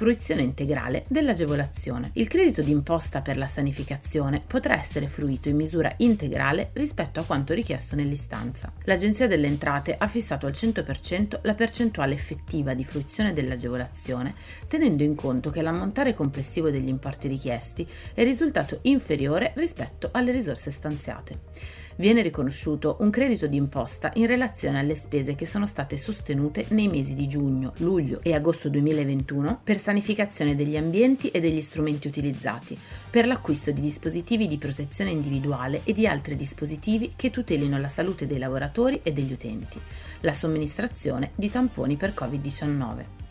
fruizione integrale dell'agevolazione. Il credito d'imposta per la sanificazione potrà essere fruito in misura integrale rispetto a quanto richiesto nell'istanza. L'Agenzia delle Entrate ha fissato al 100% la percentuale effettiva di fruizione dell'agevolazione, tenendo in conto che l'ammontare complessivo degli importi richiesti è risultato inferiore rispetto alle risorse stanziate viene riconosciuto un credito d'imposta in relazione alle spese che sono state sostenute nei mesi di giugno, luglio e agosto 2021 per sanificazione degli ambienti e degli strumenti utilizzati, per l'acquisto di dispositivi di protezione individuale e di altri dispositivi che tutelino la salute dei lavoratori e degli utenti, la somministrazione di tamponi per Covid-19.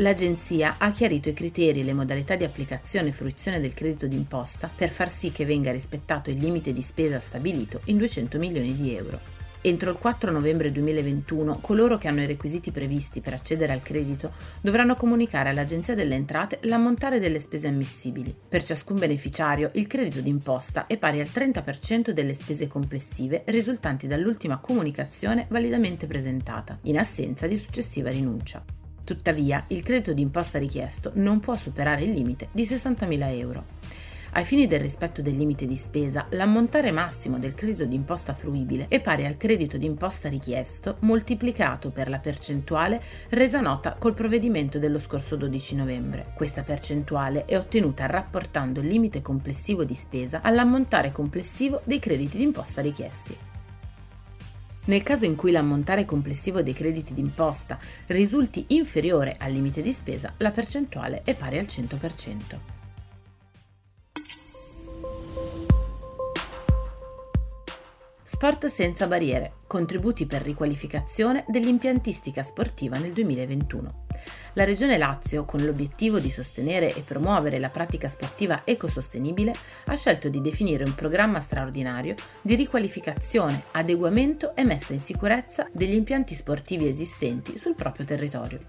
L'Agenzia ha chiarito i criteri e le modalità di applicazione e fruizione del credito d'imposta per far sì che venga rispettato il limite di spesa stabilito in 200 milioni di euro. Entro il 4 novembre 2021 coloro che hanno i requisiti previsti per accedere al credito dovranno comunicare all'Agenzia delle Entrate l'ammontare delle spese ammissibili. Per ciascun beneficiario il credito d'imposta è pari al 30% delle spese complessive risultanti dall'ultima comunicazione validamente presentata, in assenza di successiva rinuncia. Tuttavia, il credito d'imposta richiesto non può superare il limite di 60.000 euro. Ai fini del rispetto del limite di spesa, l'ammontare massimo del credito d'imposta fruibile è pari al credito d'imposta richiesto moltiplicato per la percentuale resa nota col provvedimento dello scorso 12 novembre. Questa percentuale è ottenuta rapportando il limite complessivo di spesa all'ammontare complessivo dei crediti d'imposta richiesti. Nel caso in cui l'ammontare complessivo dei crediti d'imposta risulti inferiore al limite di spesa, la percentuale è pari al 100%. Sport senza barriere, contributi per riqualificazione dell'impiantistica sportiva nel 2021 la Regione Lazio, con l'obiettivo di sostenere e promuovere la pratica sportiva ecosostenibile, ha scelto di definire un programma straordinario di riqualificazione, adeguamento e messa in sicurezza degli impianti sportivi esistenti sul proprio territorio.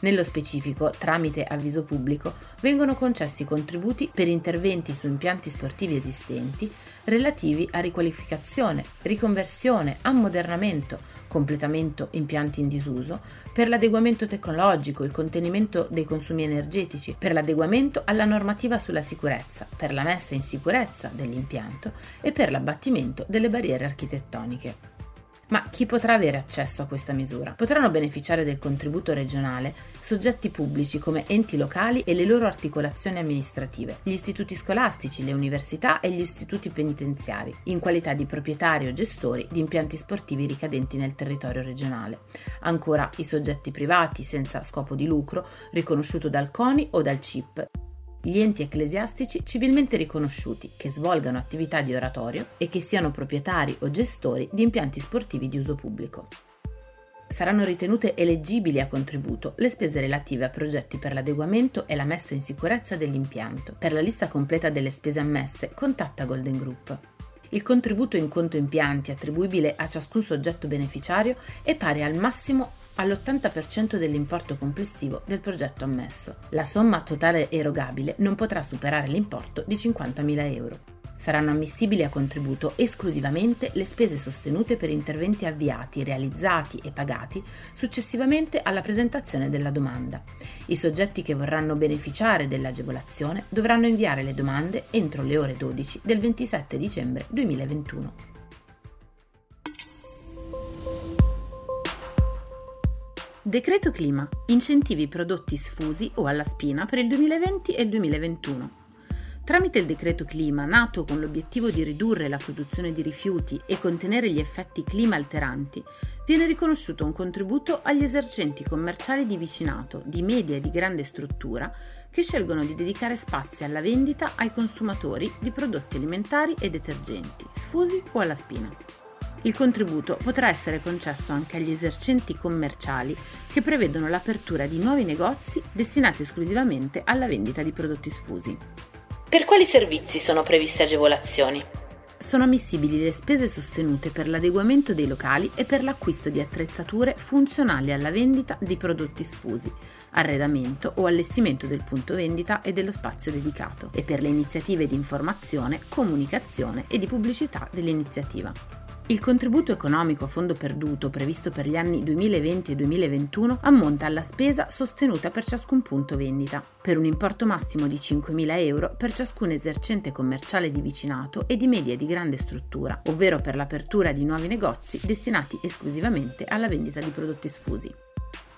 Nello specifico, tramite avviso pubblico, vengono concessi contributi per interventi su impianti sportivi esistenti relativi a riqualificazione, riconversione, ammodernamento, completamento impianti in disuso, per l'adeguamento tecnologico, il contenimento dei consumi energetici, per l'adeguamento alla normativa sulla sicurezza, per la messa in sicurezza dell'impianto e per l'abbattimento delle barriere architettoniche. Ma chi potrà avere accesso a questa misura? Potranno beneficiare del contributo regionale soggetti pubblici come enti locali e le loro articolazioni amministrative, gli istituti scolastici, le università e gli istituti penitenziari, in qualità di proprietari o gestori di impianti sportivi ricadenti nel territorio regionale. Ancora i soggetti privati senza scopo di lucro, riconosciuto dal CONI o dal CIP, gli enti ecclesiastici civilmente riconosciuti che svolgano attività di oratorio e che siano proprietari o gestori di impianti sportivi di uso pubblico. Saranno ritenute eleggibili a contributo le spese relative a progetti per l'adeguamento e la messa in sicurezza dell'impianto. Per la lista completa delle spese ammesse, contatta Golden Group. Il contributo in conto impianti attribuibile a ciascun soggetto beneficiario è pari al massimo all'80% dell'importo complessivo del progetto ammesso. La somma totale erogabile non potrà superare l'importo di 50.000 euro. Saranno ammissibili a contributo esclusivamente le spese sostenute per interventi avviati, realizzati e pagati successivamente alla presentazione della domanda. I soggetti che vorranno beneficiare dell'agevolazione dovranno inviare le domande entro le ore 12 del 27 dicembre 2021. Decreto Clima. Incentivi prodotti sfusi o alla spina per il 2020 e il 2021. Tramite il decreto clima, nato con l'obiettivo di ridurre la produzione di rifiuti e contenere gli effetti clima alteranti, viene riconosciuto un contributo agli esercenti commerciali di vicinato, di media e di grande struttura, che scelgono di dedicare spazi alla vendita ai consumatori di prodotti alimentari e detergenti, sfusi o alla spina. Il contributo potrà essere concesso anche agli esercenti commerciali che prevedono l'apertura di nuovi negozi destinati esclusivamente alla vendita di prodotti sfusi. Per quali servizi sono previste agevolazioni? Sono ammissibili le spese sostenute per l'adeguamento dei locali e per l'acquisto di attrezzature funzionali alla vendita di prodotti sfusi, arredamento o allestimento del punto vendita e dello spazio dedicato, e per le iniziative di informazione, comunicazione e di pubblicità dell'iniziativa. Il contributo economico a fondo perduto previsto per gli anni 2020 e 2021 ammonta alla spesa sostenuta per ciascun punto vendita, per un importo massimo di 5.000 euro per ciascun esercente commerciale di vicinato e di media di grande struttura, ovvero per l'apertura di nuovi negozi destinati esclusivamente alla vendita di prodotti sfusi.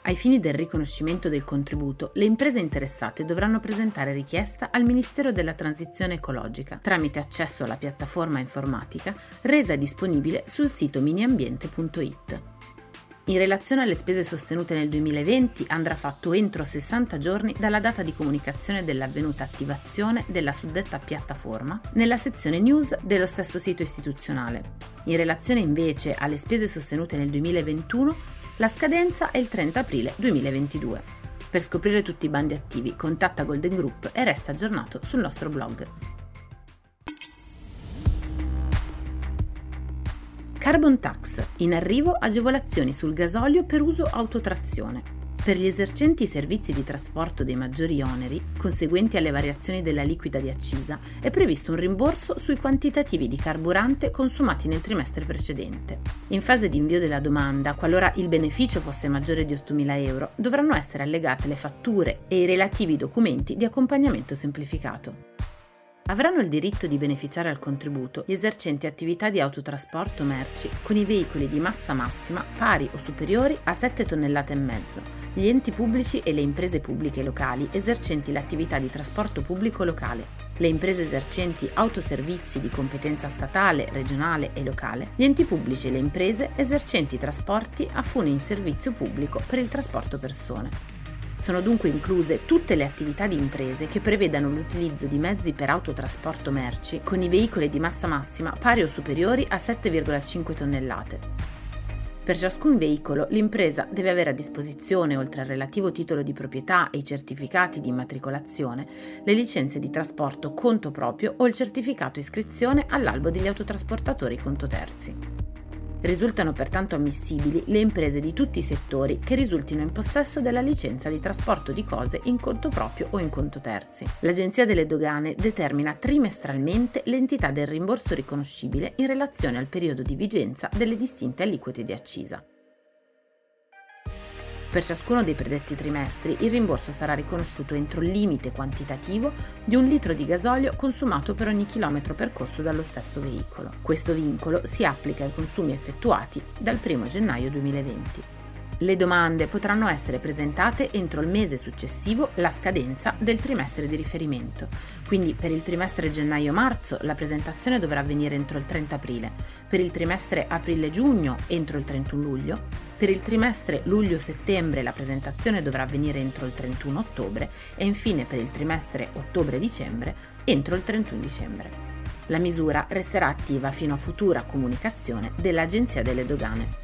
Ai fini del riconoscimento del contributo, le imprese interessate dovranno presentare richiesta al Ministero della Transizione Ecologica tramite accesso alla piattaforma informatica resa disponibile sul sito miniambiente.it. In relazione alle spese sostenute nel 2020 andrà fatto entro 60 giorni dalla data di comunicazione dell'avvenuta attivazione della suddetta piattaforma nella sezione news dello stesso sito istituzionale. In relazione invece alle spese sostenute nel 2021 la scadenza è il 30 aprile 2022. Per scoprire tutti i bandi attivi, contatta Golden Group e resta aggiornato sul nostro blog. Carbon Tax. In arrivo agevolazioni sul gasolio per uso autotrazione. Per gli esercenti servizi di trasporto dei maggiori oneri, conseguenti alle variazioni della liquida di accisa, è previsto un rimborso sui quantitativi di carburante consumati nel trimestre precedente. In fase di invio della domanda, qualora il beneficio fosse maggiore di 8.000 euro, dovranno essere allegate le fatture e i relativi documenti di accompagnamento semplificato. Avranno il diritto di beneficiare al contributo gli esercenti attività di autotrasporto merci con i veicoli di massa massima pari o superiori a 7 tonnellate e mezzo, gli enti pubblici e le imprese pubbliche locali esercenti l'attività di trasporto pubblico locale, le imprese esercenti autoservizi di competenza statale, regionale e locale, gli enti pubblici e le imprese esercenti trasporti a fune in servizio pubblico per il trasporto persone. Sono dunque incluse tutte le attività di imprese che prevedano l'utilizzo di mezzi per autotrasporto merci con i veicoli di massa massima pari o superiori a 7,5 tonnellate. Per ciascun veicolo l'impresa deve avere a disposizione, oltre al relativo titolo di proprietà e i certificati di immatricolazione, le licenze di trasporto conto proprio o il certificato iscrizione all'albo degli autotrasportatori conto terzi. Risultano pertanto ammissibili le imprese di tutti i settori che risultino in possesso della licenza di trasporto di cose in conto proprio o in conto terzi. L'Agenzia delle Dogane determina trimestralmente l'entità del rimborso riconoscibile in relazione al periodo di vigenza delle distinte aliquote di accisa. Per ciascuno dei predetti trimestri il rimborso sarà riconosciuto entro il limite quantitativo di un litro di gasolio consumato per ogni chilometro percorso dallo stesso veicolo. Questo vincolo si applica ai consumi effettuati dal 1 gennaio 2020. Le domande potranno essere presentate entro il mese successivo alla scadenza del trimestre di riferimento. Quindi per il trimestre gennaio-marzo la presentazione dovrà avvenire entro il 30 aprile, per il trimestre aprile-giugno entro il 31 luglio, per il trimestre luglio-settembre la presentazione dovrà avvenire entro il 31 ottobre e infine per il trimestre ottobre-dicembre entro il 31 dicembre. La misura resterà attiva fino a futura comunicazione dell'Agenzia delle Dogane.